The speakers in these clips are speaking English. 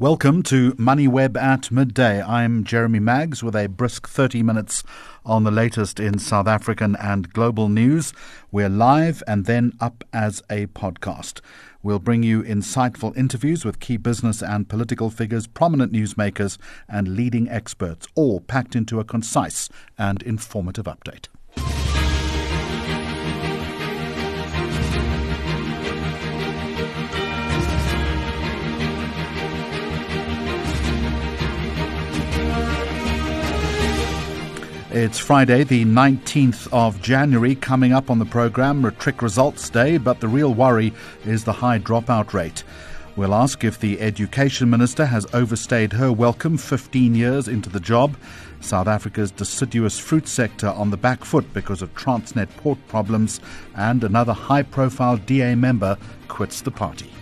Welcome to MoneyWeb at midday. I'm Jeremy Maggs with a brisk 30 minutes on the latest in South African and global news. We're live and then up as a podcast. We'll bring you insightful interviews with key business and political figures, prominent newsmakers, and leading experts, all packed into a concise and informative update. It's Friday, the 19th of January, coming up on the programme, Matric Results Day, but the real worry is the high dropout rate. We'll ask if the Education Minister has overstayed her welcome 15 years into the job. South Africa's deciduous fruit sector on the back foot because of Transnet port problems, and another high profile DA member quits the party.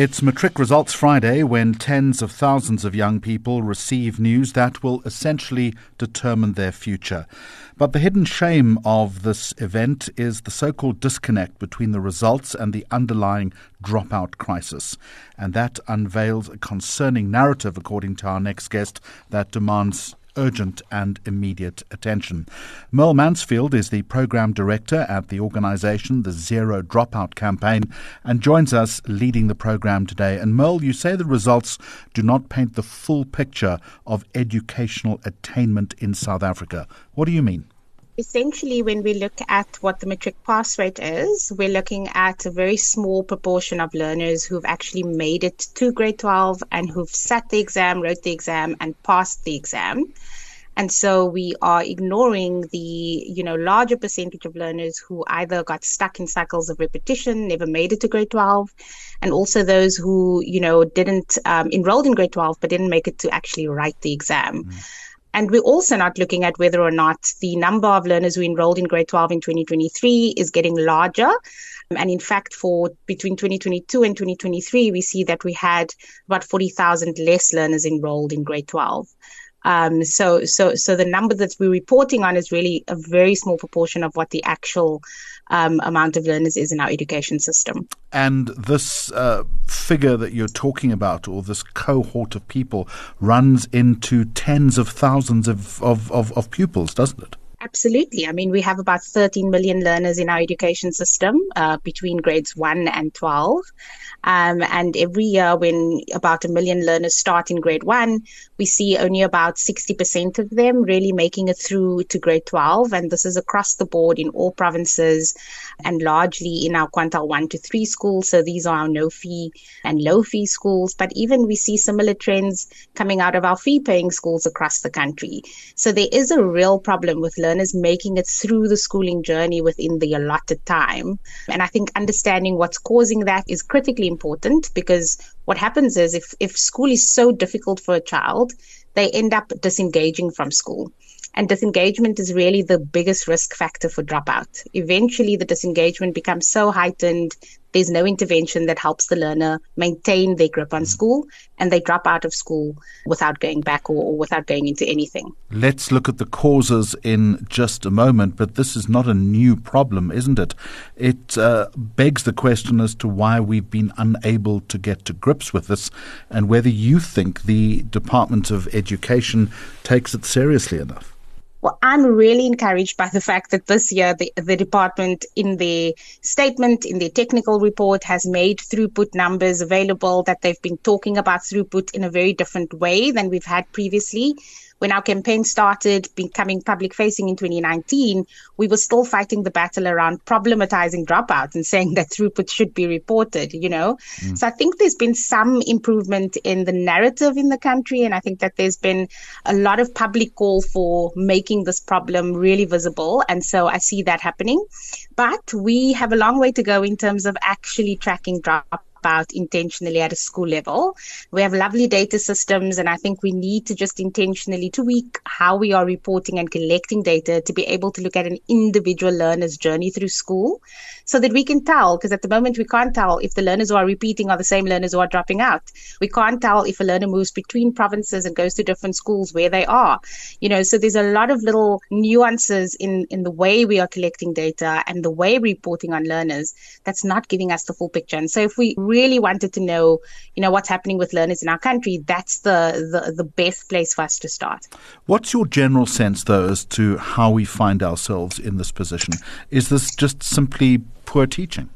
It's Matric Results Friday when tens of thousands of young people receive news that will essentially determine their future. But the hidden shame of this event is the so called disconnect between the results and the underlying dropout crisis. And that unveils a concerning narrative, according to our next guest, that demands urgent and immediate attention. Merle Mansfield is the program director at the organization, the Zero Dropout Campaign, and joins us leading the program today. And Merle, you say the results do not paint the full picture of educational attainment in South Africa. What do you mean? Essentially, when we look at what the matric pass rate is, we're looking at a very small proportion of learners who've actually made it to grade 12 and who've sat the exam, wrote the exam, and passed the exam. And so we are ignoring the, you know, larger percentage of learners who either got stuck in cycles of repetition, never made it to grade 12, and also those who, you know, didn't um, enrolled in grade 12 but didn't make it to actually write the exam. Mm. And we're also not looking at whether or not the number of learners who enrolled in grade 12 in 2023 is getting larger. And in fact, for between 2022 and 2023, we see that we had about 40,000 less learners enrolled in grade 12. Um, so, so, so the number that we're reporting on is really a very small proportion of what the actual um, amount of learners is in our education system. And this uh, figure that you're talking about, or this cohort of people, runs into tens of thousands of, of, of, of pupils, doesn't it? Absolutely. I mean, we have about 13 million learners in our education system uh, between grades 1 and 12. Um, and every year, when about a million learners start in grade one, we see only about 60% of them really making it through to grade 12. And this is across the board in all provinces and largely in our quintile 1 to 3 schools. So these are our no fee and low fee schools. But even we see similar trends coming out of our fee paying schools across the country. So there is a real problem with learners making it through the schooling journey within the allotted time. And I think understanding what's causing that is critically important because what happens is if, if school is so difficult for a child, they end up disengaging from school. And disengagement is really the biggest risk factor for dropout. Eventually, the disengagement becomes so heightened, there's no intervention that helps the learner maintain their grip on school, and they drop out of school without going back or, or without going into anything. Let's look at the causes in just a moment, but this is not a new problem, isn't it? It uh, begs the question as to why we've been unable to get to grips with this and whether you think the Department of Education takes it seriously enough. Well, I'm really encouraged by the fact that this year the, the department, in their statement, in their technical report, has made throughput numbers available, that they've been talking about throughput in a very different way than we've had previously when our campaign started becoming public facing in 2019, we were still fighting the battle around problematizing dropouts and saying that throughput should be reported, you know? Mm. So I think there's been some improvement in the narrative in the country. And I think that there's been a lot of public call for making this problem really visible. And so I see that happening. But we have a long way to go in terms of actually tracking dropouts about intentionally at a school level. We have lovely data systems, and I think we need to just intentionally tweak how we are reporting and collecting data to be able to look at an individual learner's journey through school so that we can tell, because at the moment we can't tell if the learners who are repeating are the same learners who are dropping out. We can't tell if a learner moves between provinces and goes to different schools where they are. You know, so there's a lot of little nuances in, in the way we are collecting data and the way reporting on learners that's not giving us the full picture. And so if we really wanted to know, you know, what's happening with learners in our country, that's the, the, the best place for us to start. What's your general sense, though, as to how we find ourselves in this position? Is this just simply poor teaching?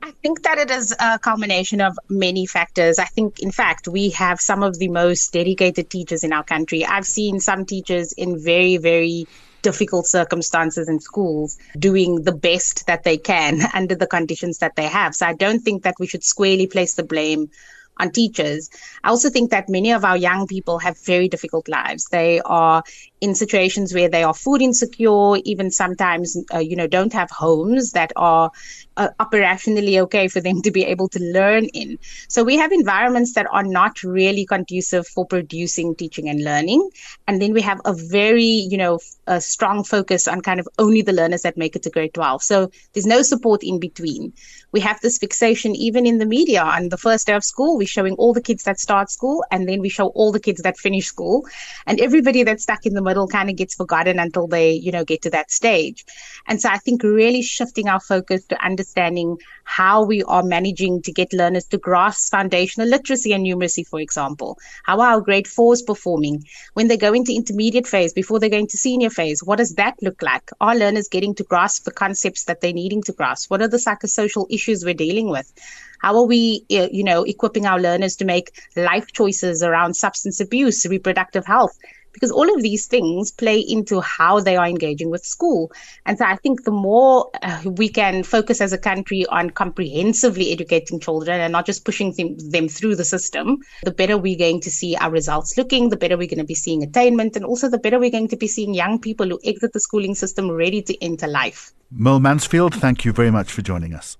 I think that it is a culmination of many factors. I think, in fact, we have some of the most dedicated teachers in our country. I've seen some teachers in very, very difficult circumstances in schools doing the best that they can under the conditions that they have. So I don't think that we should squarely place the blame on teachers. I also think that many of our young people have very difficult lives. They are in situations where they are food insecure, even sometimes, uh, you know, don't have homes that are uh, operationally okay for them to be able to learn in. So we have environments that are not really conducive for producing teaching and learning. And then we have a very, you know, a strong focus on kind of only the learners that make it to grade 12. So there's no support in between. We have this fixation even in the media. On the first day of school, we're showing all the kids that start school, and then we show all the kids that finish school. And everybody that's stuck in the middle kind of gets forgotten until they, you know, get to that stage. And so I think really shifting our focus to understanding how we are managing to get learners to grasp foundational literacy and numeracy, for example. How are our grade fours performing? When they go into intermediate phase, before they go into senior phase, what does that look like? Are learners getting to grasp the concepts that they're needing to grasp? What are the psychosocial issues we're dealing with? How are we, eh, you know, equipping our learners to make life choices around substance abuse, reproductive health? Because all of these things play into how they are engaging with school. And so I think the more uh, we can focus as a country on comprehensively educating children and not just pushing them, them through the system, the better we're going to see our results looking, the better we're going to be seeing attainment, and also the better we're going to be seeing young people who exit the schooling system ready to enter life. Merle Mansfield, thank you very much for joining us.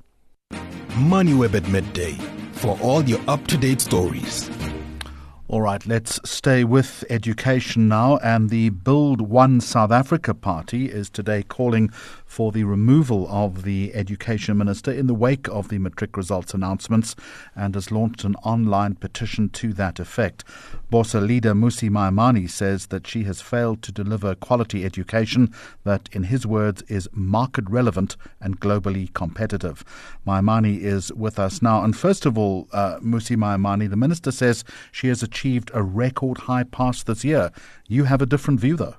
MoneyWeb at midday for all your up to date stories. All right, let's stay with education now. And the Build One South Africa party is today calling for the removal of the education minister in the wake of the matric results announcements and has launched an online petition to that effect. BOSA leader Mmusi Maimane says that she has failed to deliver quality education that, in his words, is market relevant and globally competitive. Maimane is with us now. And first of all, uh, Mmusi Maimane, the minister says she has achieved a record high pass this year. You have a different view, though.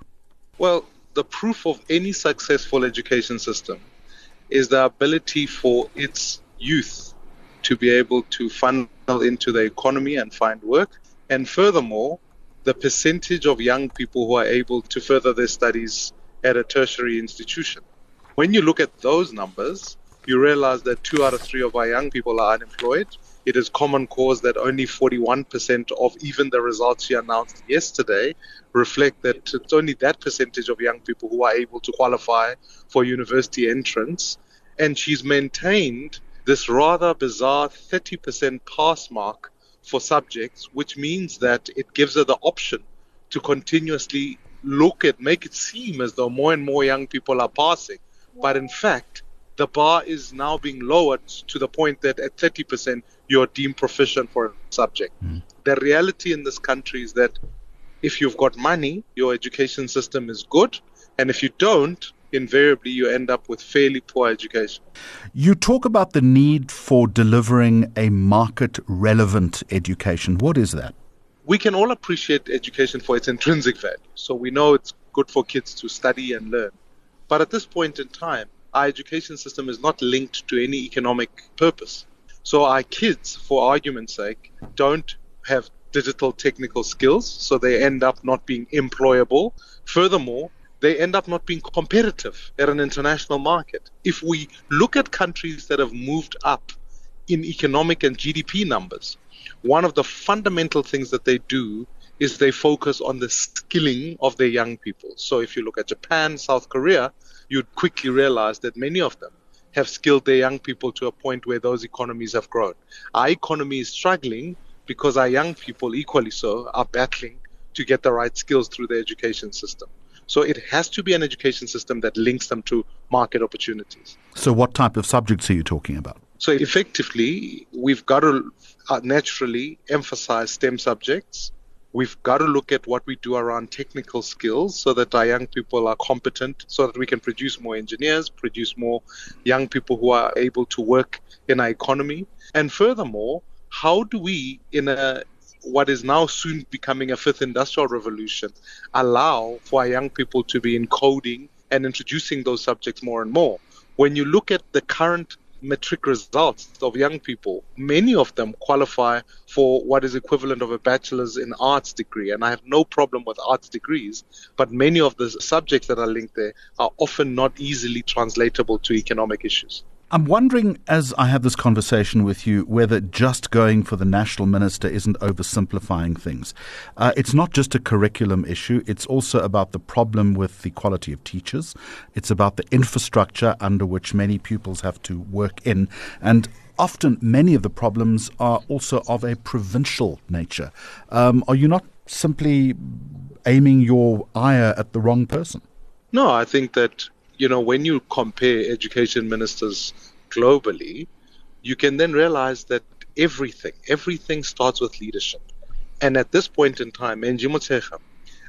Well, the proof of any successful education system is the ability for its youth to be able to funnel into the economy and find work. And furthermore, the percentage of young people who are able to further their studies at a tertiary institution. When you look at those numbers, you realize that two out of three of our young people are unemployed it is common cause that only 41% of even the results she announced yesterday reflect that it's only that percentage of young people who are able to qualify for university entrance. And she's maintained this rather bizarre 30% pass mark for subjects, which means that it gives her the option to continuously look at, make it seem as though more and more young people are passing. But in fact, the bar is now being lowered to the point that at 30%, you're deemed proficient for a subject. Mm. The reality in this country is that if you've got money, your education system is good. And if you don't, invariably you end up with fairly poor education. You talk about the need for delivering a market relevant education. What is that? We can all appreciate education for its intrinsic value. So we know it's good for kids to study and learn. But at this point in time, our education system is not linked to any economic purpose. So our kids, for argument's sake, don't have digital technical skills, so they end up not being employable. Furthermore, they end up not being competitive at an international market. If we look at countries that have moved up in economic and GDP numbers, one of the fundamental things that they do is they focus on the skilling of their young people. So if you look at Japan, South Korea, you'd quickly realize that many of them have skilled their young people to a point where those economies have grown. Our economy is struggling because our young people, equally so, are battling to get the right skills through the education system. So it has to be an education system that links them to market opportunities. So, what type of subjects are you talking about? So, effectively, we've got to uh, naturally emphasize STEM subjects. We've got to look at what we do around technical skills so that our young people are competent, so that we can produce more engineers, produce more young people who are able to work in our economy. And furthermore, how do we, in a what is now soon becoming a fifth industrial revolution, allow for our young people to be encoding and introducing those subjects more and more? When you look at the current matric results of young people, many of them qualify for what is equivalent of a bachelor's in arts degree. And I have no problem with arts degrees, but many of the subjects that are linked there are often not easily translatable to economic issues. I'm wondering, as I have this conversation with you, whether just going for the national minister isn't oversimplifying things. Uh, it's not just a curriculum issue, it's also about the problem with the quality of teachers. It's about the infrastructure under which many pupils have to work in. And often, many of the problems are also of a provincial nature. Um, are you not simply aiming your ire at the wrong person? No, I think that you know, when you compare education ministers globally, you can then realize that everything, everything starts with leadership. And at this point in time, Angie Motshekga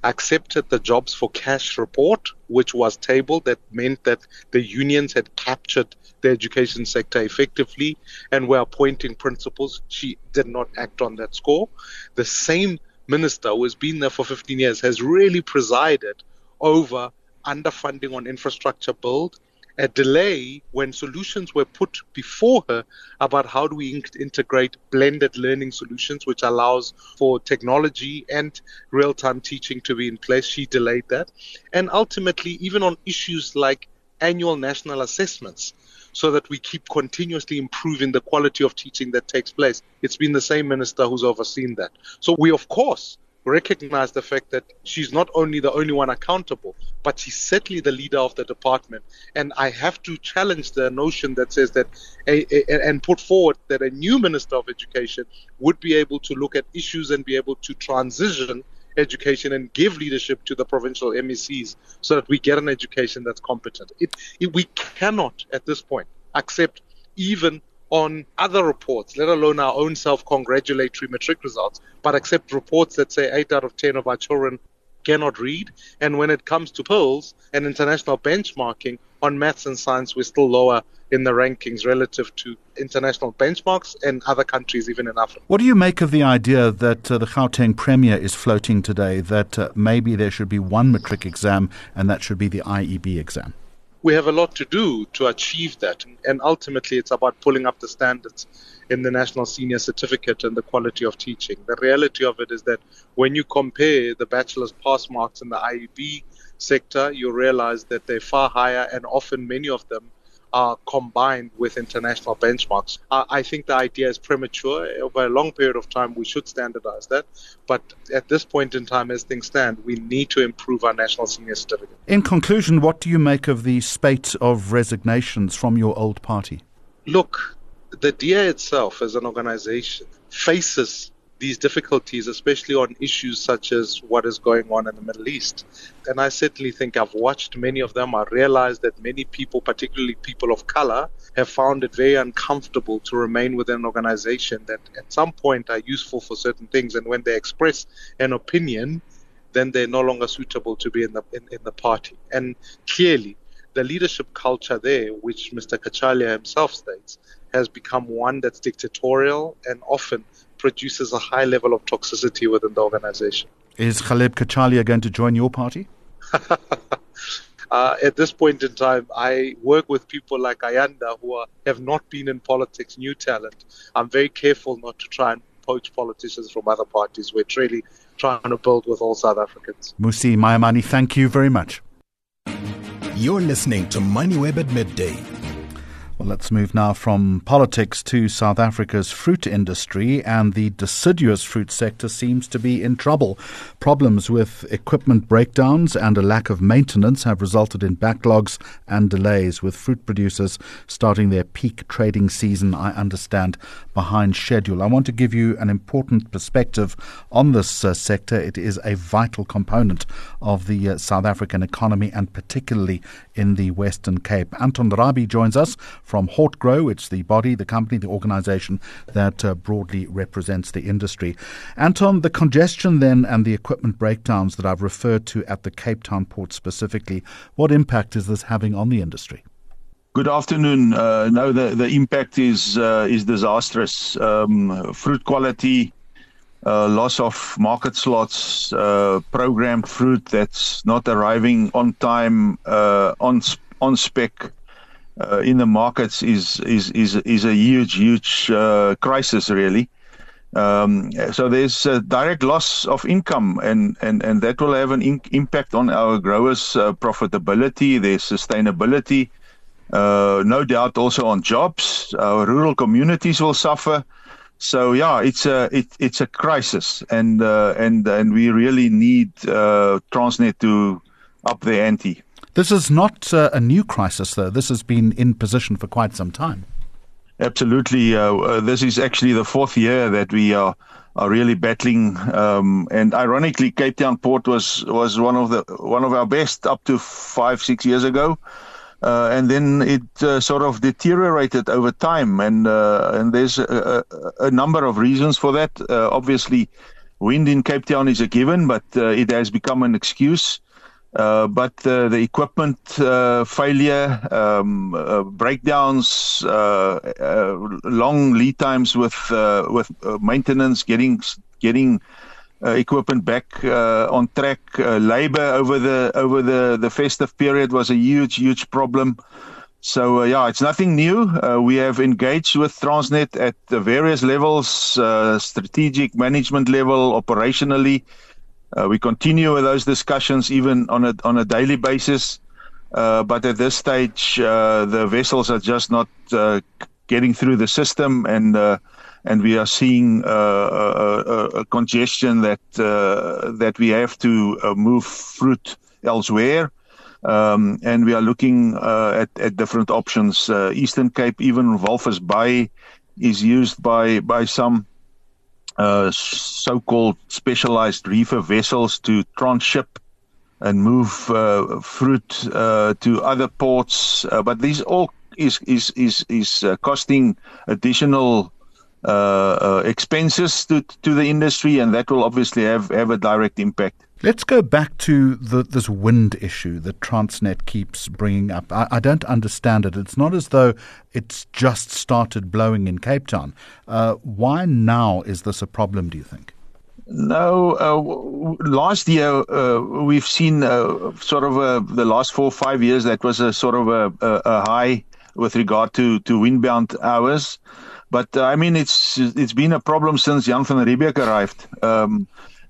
accepted the jobs for cash report, which was tabled. That meant that the unions had captured the education sector effectively and were appointing principals. She did not act on that score. The same minister who has been there for 15 years has really presided over underfunding on infrastructure build, a delay when solutions were put before her about how do we in- integrate blended learning solutions, which allows for technology and real time teaching to be in place. She delayed that. And ultimately, even on issues like annual national assessments, so that we keep continuously improving the quality of teaching that takes place. It's been the same minister who's overseen that. So we, of course, recognize the fact that she's not only the only one accountable, but she's certainly the leader of the department. And I have to challenge the notion that says that a, a, and put forward that a new minister of education would be able to look at issues and be able to transition education and give leadership to the provincial MECs so that we get an education that's competent. It, it, we cannot at this point accept even on other reports, let alone our own self congratulatory matric results, but accept reports that say 8 out of 10 of our children cannot read. And when it comes to polls and international benchmarking on maths and science, we're still lower in the rankings relative to international benchmarks and other countries, even in Africa. What do you make of the idea that uh, the Gauteng Premier is floating today that uh, maybe there should be one matric exam and that should be the IEB exam? We have a lot to do to achieve that. And ultimately, it's about pulling up the standards in the National Senior Certificate and the quality of teaching. The reality of it is that when you compare the bachelor's pass marks in the IEB sector, you realize that they're far higher, and often many of them are combined with international benchmarks. I think the idea is premature. Over a long period of time, we should standardize that. But at this point in time, as things stand, we need to improve our national senior certificate. In conclusion, what do you make of the spate of resignations from your old party? Look, the DA itself as an organization faces these difficulties, especially on issues such as what is going on in the Middle East. And I certainly think I've watched many of them. I realize that many people, particularly people of color, have found it very uncomfortable to remain within an organization that at some point are useful for certain things. And when they express an opinion, then they're no longer suitable to be in the in, in the party. And clearly, the leadership culture there, which Mr. Cachalia himself states, has become one that's dictatorial and often produces a high level of toxicity within the organization. Is Ghaleb Cachalia going to join your party? uh, at this point in time, I work with people like Ayanda who are, have not been in politics, new talent. I'm very careful not to try and poach politicians from other parties. We're really trying to build with all South Africans. Mmusi Maimane, thank you very much. You're listening to MoneyWeb at midday. Well, let's move now from politics to South Africa's fruit industry, and the deciduous fruit sector seems to be in trouble. Problems with equipment breakdowns and a lack of maintenance have resulted in backlogs and delays, with fruit producers starting their peak trading season, I understand, behind schedule. I want to give you an important perspective on this uh, sector. It is a vital component of the uh, South African economy, and particularly in the Western Cape. Anton Rabie joins us from Hortgro. It's the body, the company, the organization that uh, broadly represents the industry. Anton, the congestion then and the equipment breakdowns that I've referred to at the Cape Town port specifically, what impact is this having on the industry? Good afternoon. Uh, no, the, the impact is uh, is disastrous. Um, fruit quality, uh, loss of market slots, uh, programmed fruit that's not arriving on time, uh, on on spec, uh, in the markets is is is is a huge huge uh, crisis really. Um, so there's a direct loss of income, and and and that will have an in- impact on our growers' uh, profitability, their sustainability. No doubt also on jobs. Our rural communities will suffer. So yeah, it's a it, it's a crisis, and uh, and and we really need uh, Transnet to up the ante. This is not uh, a new crisis, though. This has been in position for quite some time. Absolutely. Uh, uh, this is actually the fourth year that we are are really battling. Um, and ironically, Cape Town Port was was one of the one of our best up to five six years ago. Uh, and then it uh, sort of deteriorated over time, and uh, and there's a, a, number of reasons for that. Uh, obviously, wind in Cape Town is a given, but it has become an excuse. Uh, but uh, the equipment uh, failure, um, uh, breakdowns, uh, long lead times with with maintenance, getting getting equipment back on track, labor over the over the the festive period was a huge huge problem. So yeah, it's nothing new. we have engaged with Transnet at various levels, strategic management level, operationally. Uh, we continue with those discussions even on a on a daily basis, uh, but at this stage, uh, the vessels are just not uh, getting through the system, and uh, and we are seeing uh, a, a, congestion that that we have to move fruit elsewhere. Um, and we are looking at, at different options. Eastern Cape, even Walvis Bay, is used by by some uh, so-called specialized reefer vessels to transship and move uh, fruit uh, to other ports. Uh, but this all is is is is uh, costing additional uh, expenses to to the industry, and that will obviously have have a direct impact. Let's go back to the, this wind issue that Transnet keeps bringing up. I, I, don't understand it. It's not as though it's just started blowing in Cape Town. Uh, why now is this a problem, do you think? No, uh, last year uh, we've seen uh, sort of a, the last four or five years that was a sort of a, a, a high with regard to, to windbound hours. But uh, I mean, it's it's been a problem since Jan van Riebeeck arrived. Um,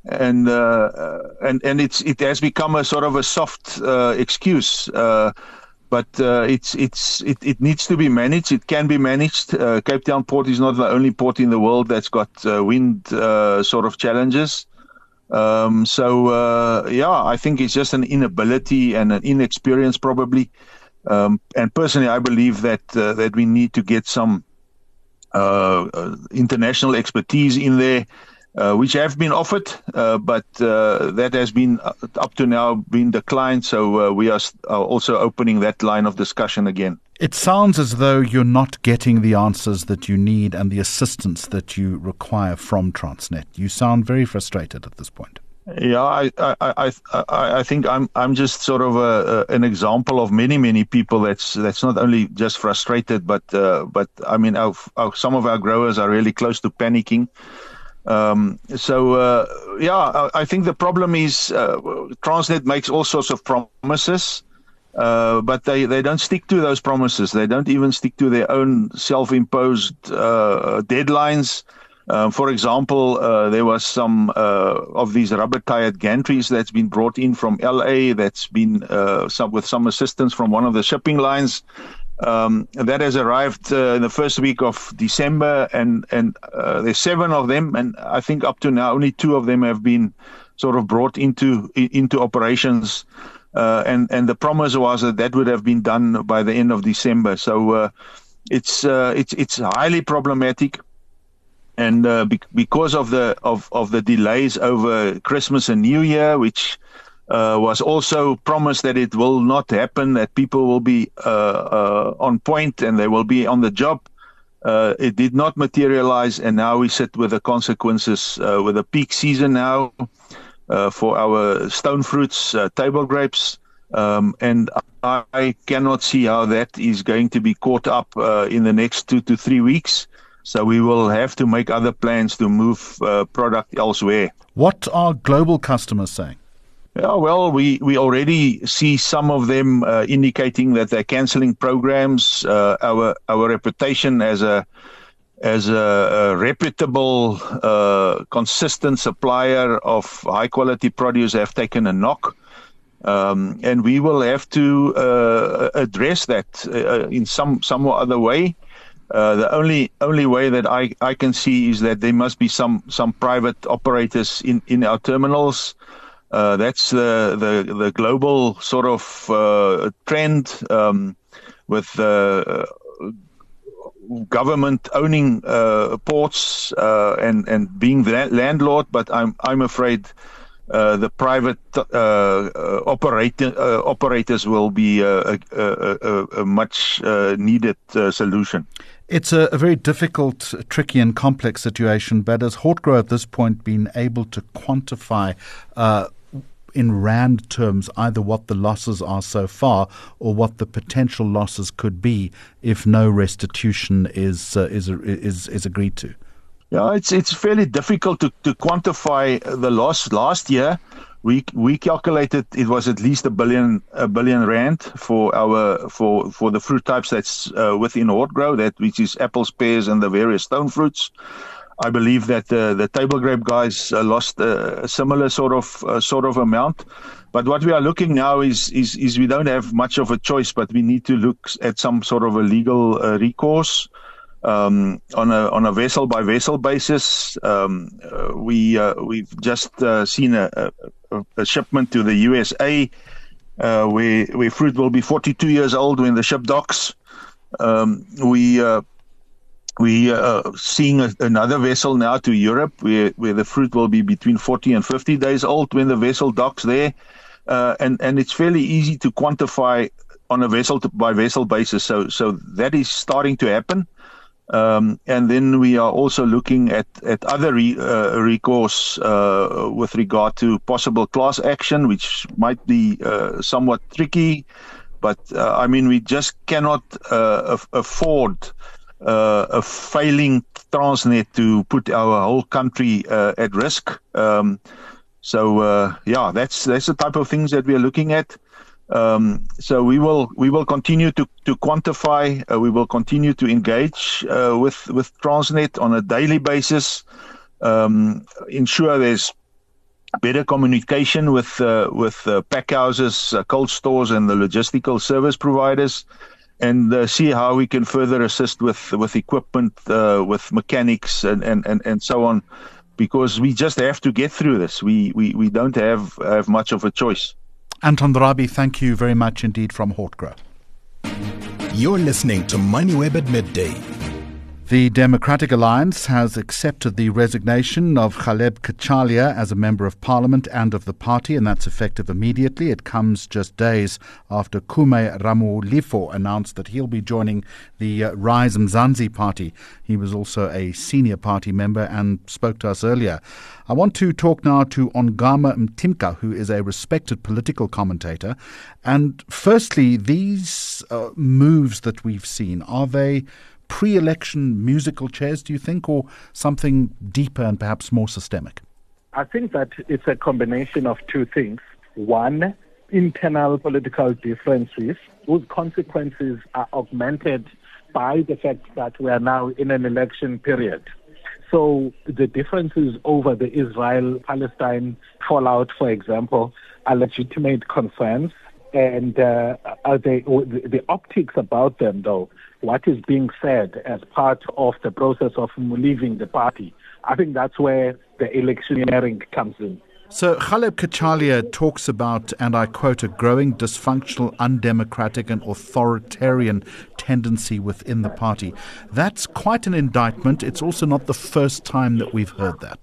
and uh, uh, and and it's it has become a sort of a soft uh, excuse. Uh, but uh, it's it's it, it needs to be managed. It can be managed. Uh, Cape Town Port is not the only port in the world that's got wind sort of challenges. Um, so yeah, I think it's just an inability and an inexperience probably. Um, and personally, I believe that that we need to get some international expertise in there uh, which have been offered, uh, but uh, that has been uh, up to now been declined. So uh, we are, are also opening that line of discussion again. It sounds as though you're not getting the answers that you need and the assistance that you require from Transnet. You sound very frustrated at this point. Yeah, I, I, I, I think I'm, I'm just sort of a, a, an example of many, many people that's, that's not only just frustrated, but, uh, but I mean, our, our, some of our growers are really close to panicking. Um, so uh, yeah, I, I, think the problem is uh, Transnet makes all sorts of promises, uh, but they, they don't stick to those promises. They don't even stick to their own self-imposed uh, deadlines. Um, for example, uh, there was some uh, of these rubber-tired gantries that's been brought in from LA. That's been some with some assistance from one of the shipping lines. Um, that has arrived uh, in the first week of December, and and uh, there's seven of them, and I think up to now only two of them have been sort of brought into into operations. Uh, and and the promise was that that would have been done by the end of December. So uh, it's uh, it's it's highly problematic, and uh, be- because of the of of the delays over Christmas and New Year, which uh, was also promised that it will not happen, that people will be uh, uh, on point and they will be on the job. Uh, it did not materialize, and now we sit with the consequences uh, with a peak season now for our stone fruits, table grapes. Um, and I cannot see how that is going to be caught up in the next two to three weeks. So we will have to make other plans to move product elsewhere. What are global customers saying? Yeah, well, we, we already see some of them uh, indicating that they're canceling programs. Uh, our our reputation as a as a, a reputable, uh, consistent supplier of high quality produce have taken a knock. Um, and we will have to uh, address that uh, in some some other way. Uh, the only only way that I, I can see is that there must be some some private operators in, in our terminals uh, that's the, the the global sort of uh, trend um, with uh, government owning uh, ports and and being the landlord. But I'm I'm afraid. Uh, the private uh, uh, operator, operators will be a, a, a, a much needed solution. It's a, a, very difficult, tricky, and complex situation. But has Hortgro at this point been able to quantify uh, in rand terms either what the losses are so far or what the potential losses could be if no restitution is uh, is is is agreed to? Yeah, it's it's fairly difficult to, to quantify the loss last year. We we calculated it was at least a billion a billion rand for our for for the fruit types that's uh, within Hortgro that which is apples, pears, and the various stone fruits. I believe that uh, the table grape guys uh, lost a, a, similar sort of uh, sort of amount. But what we are looking now is, is is we don't have much of a choice, but we need to look at some sort of a legal uh, recourse um, on a on a vessel by vessel basis. Um, uh, we uh, we've just seen a, a, a, shipment to the USA where where fruit will be 42 years old when the ship docks. Um, we we are uh, seeing a, another vessel now to Europe where, where the fruit will be between 40 and 50 days old when the vessel docks there. Uh, and, and it's fairly easy to quantify on a vessel to, by vessel basis. So, so that is starting to happen. Um, and then we are also looking at, at other re, uh, recourse uh, with regard to possible class action, which might be uh, somewhat tricky. But uh, I mean, we just cannot afford uh, a failing Transnet to put our whole country uh, at risk. Um, so uh, yeah, that's that's the type of things that we are looking at. Um, so we will we will continue to to quantify. Uh, we will continue to engage uh, with with Transnet on a daily basis. Um, ensure there's better communication with uh, with pack houses, cold stores, and the logistical service providers and uh, see how we can further assist with with equipment, uh, with mechanics, and, and, and, and so on, because we just have to get through this. We we, we don't have have much of a choice. Anton Rabie, thank you very much indeed from Hortgro. You're listening to MoneyWeb at midday. The Democratic Alliance has accepted the resignation of Ghaleb Cachalia as a Member of Parliament and of the party, and that's effective immediately. It comes just days after Khume Ramulifho announced that he'll be joining the uh, Rise Mzansi party. He was also a senior party member and spoke to us earlier. I want to talk now to Ongama Mtimka, who is a respected political commentator. And firstly, these uh, moves that we've seen, are they pre election musical chairs, do you think, or something deeper and perhaps more systemic? I think that it's a combination of two things. One, internal political differences whose consequences are augmented by the fact that we are now in an election period. So the differences over the Israel Palestine fallout, for example, are legitimate concerns. And uh, they, the optics about them, though, what is being said as part of the process of leaving the party, I think that's where the electioneering comes in. So Ghaleb Cachalia talks about, and I quote, a growing dysfunctional, undemocratic, and authoritarian tendency within the party. That's quite an indictment. It's also not the first time that we've heard that.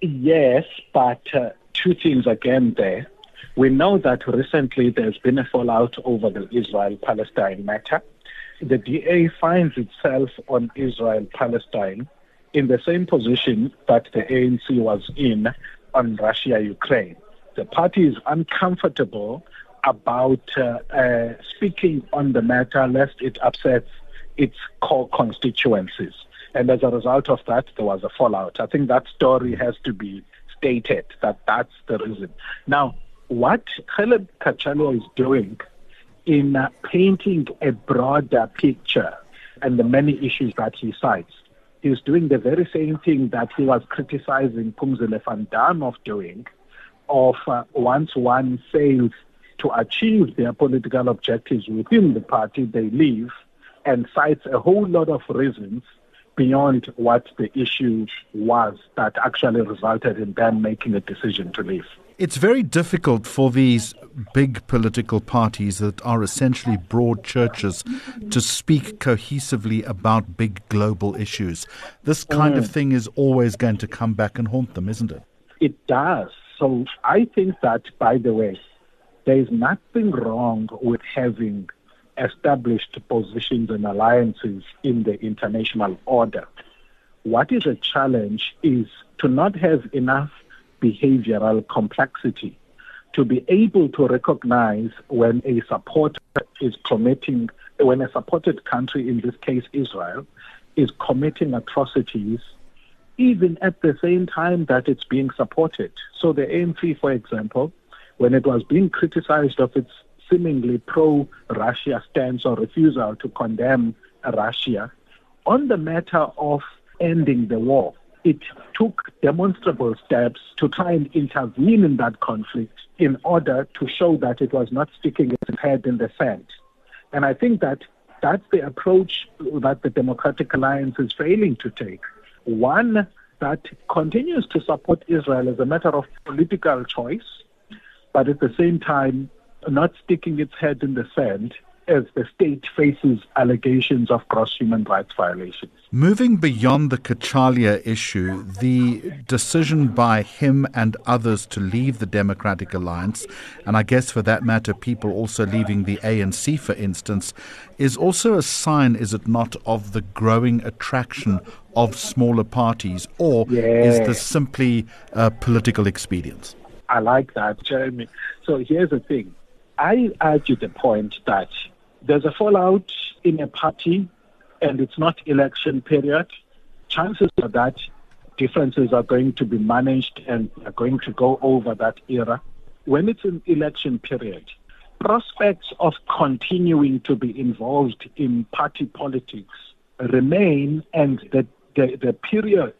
Yes, but uh, two things again there. We know that recently there's been a fallout over the Israel Palestine matter. The DA finds itself on Israel Palestine in the same position that the ANC was in on Russia Ukraine. The party is uncomfortable about uh, uh, speaking on the matter lest it upsets its core constituencies. And as a result of that, there was a fallout. I think that story has to be stated that that's the reason. Now, what Ghaleb Cachalia is doing in uh, painting a broader picture and the many issues that he cites is doing the very same thing that he was criticizing Phumzile Van Damme of doing, of uh, once one fails to achieve their political objectives within the party, they leave and cites a whole lot of reasons beyond what the issue was that actually resulted in them making a decision to leave. It's very difficult for these big political parties that are essentially broad churches to speak cohesively about big global issues. This kind mm. of thing is always going to come back and haunt them, isn't it? It does. So I think that, by the way, there is nothing wrong with having established positions and alliances in the international order. What is a challenge is to not have enough behavioral complexity to be able to recognize when a supporter is committing, when a supported country, in this case Israel, is committing atrocities, even at the same time that it's being supported. So the ANC, for example, when it was being criticized of its seemingly pro-Russia stance or refusal to condemn Russia, on the matter of ending the war, it took demonstrable steps to try and intervene in that conflict in order to show that it was not sticking its head in the sand. And I think that that's the approach that the Democratic Alliance is failing to take. One that continues to support Israel as a matter of political choice, but at the same time, not sticking its head in the sand as the state faces allegations of gross human rights violations. Moving beyond the Cachalia issue, the decision by him and others to leave the Democratic Alliance, and I guess for that matter, people also leaving the ANC, for instance, is also a sign, is it not, of the growing attraction of smaller parties, or yeah. is this simply a political expedience? I like that, Jeremy. So here's the thing. I argue the point that there's a fallout in a party and it's not election period, chances are that differences are going to be managed and are going to go over that era. When it's an election period, prospects of continuing to be involved in party politics remain and the, the, the period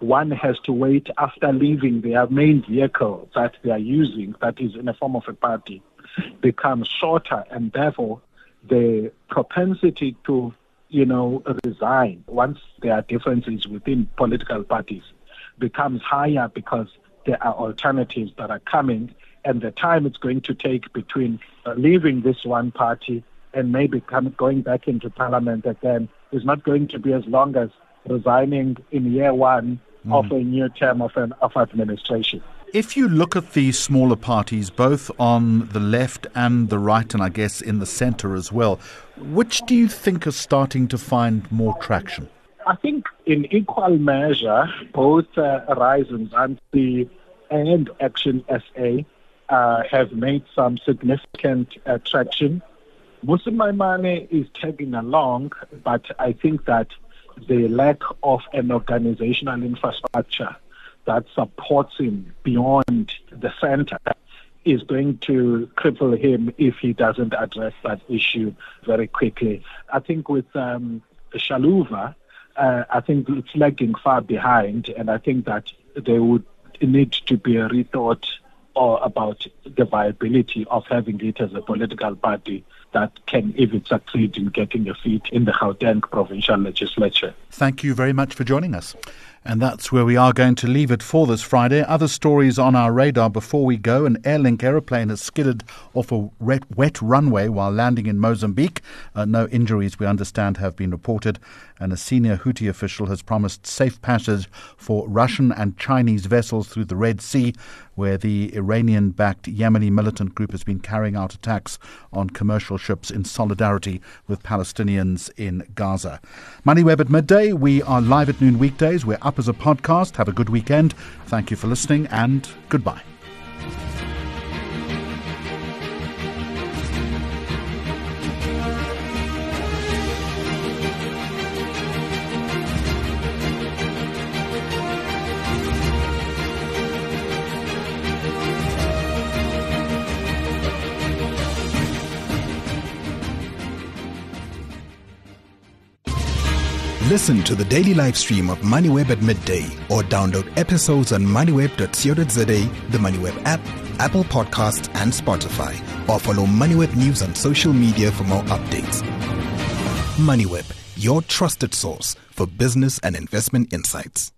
one has to wait after leaving their main vehicle that they are using, that is in the form of a party, becomes shorter and therefore the propensity to, you know, resign once there are differences within political parties becomes higher because there are alternatives that are coming and the time it's going to take between uh, leaving this one party and maybe come, going back into parliament again is not going to be as long as resigning in year one mm. of a new term of, an, of administration. If you look at the smaller parties, both on the left and the right, and I guess in the centre as well, which do you think are starting to find more traction? I think in equal measure, both uh, and Anti and Action SA uh, have made some significant uh, traction. Mmusi Maimane is tagging along, but I think that the lack of an organizational infrastructure that supports him beyond the center is going to cripple him if he doesn't address that issue very quickly. I think with um, Shaluva, uh, I think it's lagging far behind, and I think that there would need to be a rethought or about the viability of having it as a political party that can even succeed in getting a seat in the Gauteng provincial legislature. Thank you very much for joining us. And that's where we are going to leave it for this Friday. Other stories on our radar before we go. An Airlink aeroplane has skidded off a wet runway while landing in Mozambique. Uh, no injuries, we understand, have been reported. And a senior Houthi official has promised safe passage for Russian and Chinese vessels through the Red Sea, where the Iranian backed Yemeni militant group has been carrying out attacks on commercial ships in solidarity with Palestinians in Gaza. MoneyWeb at midday. We are live at noon weekdays. We're up as a podcast. Have a good weekend. Thank you for listening and goodbye. Listen to the daily live stream of MoneyWeb at midday or download episodes on moneyweb.co.za, the MoneyWeb app, Apple Podcasts, and Spotify. Or follow MoneyWeb News on social media for more updates. MoneyWeb, your trusted source for business and investment insights.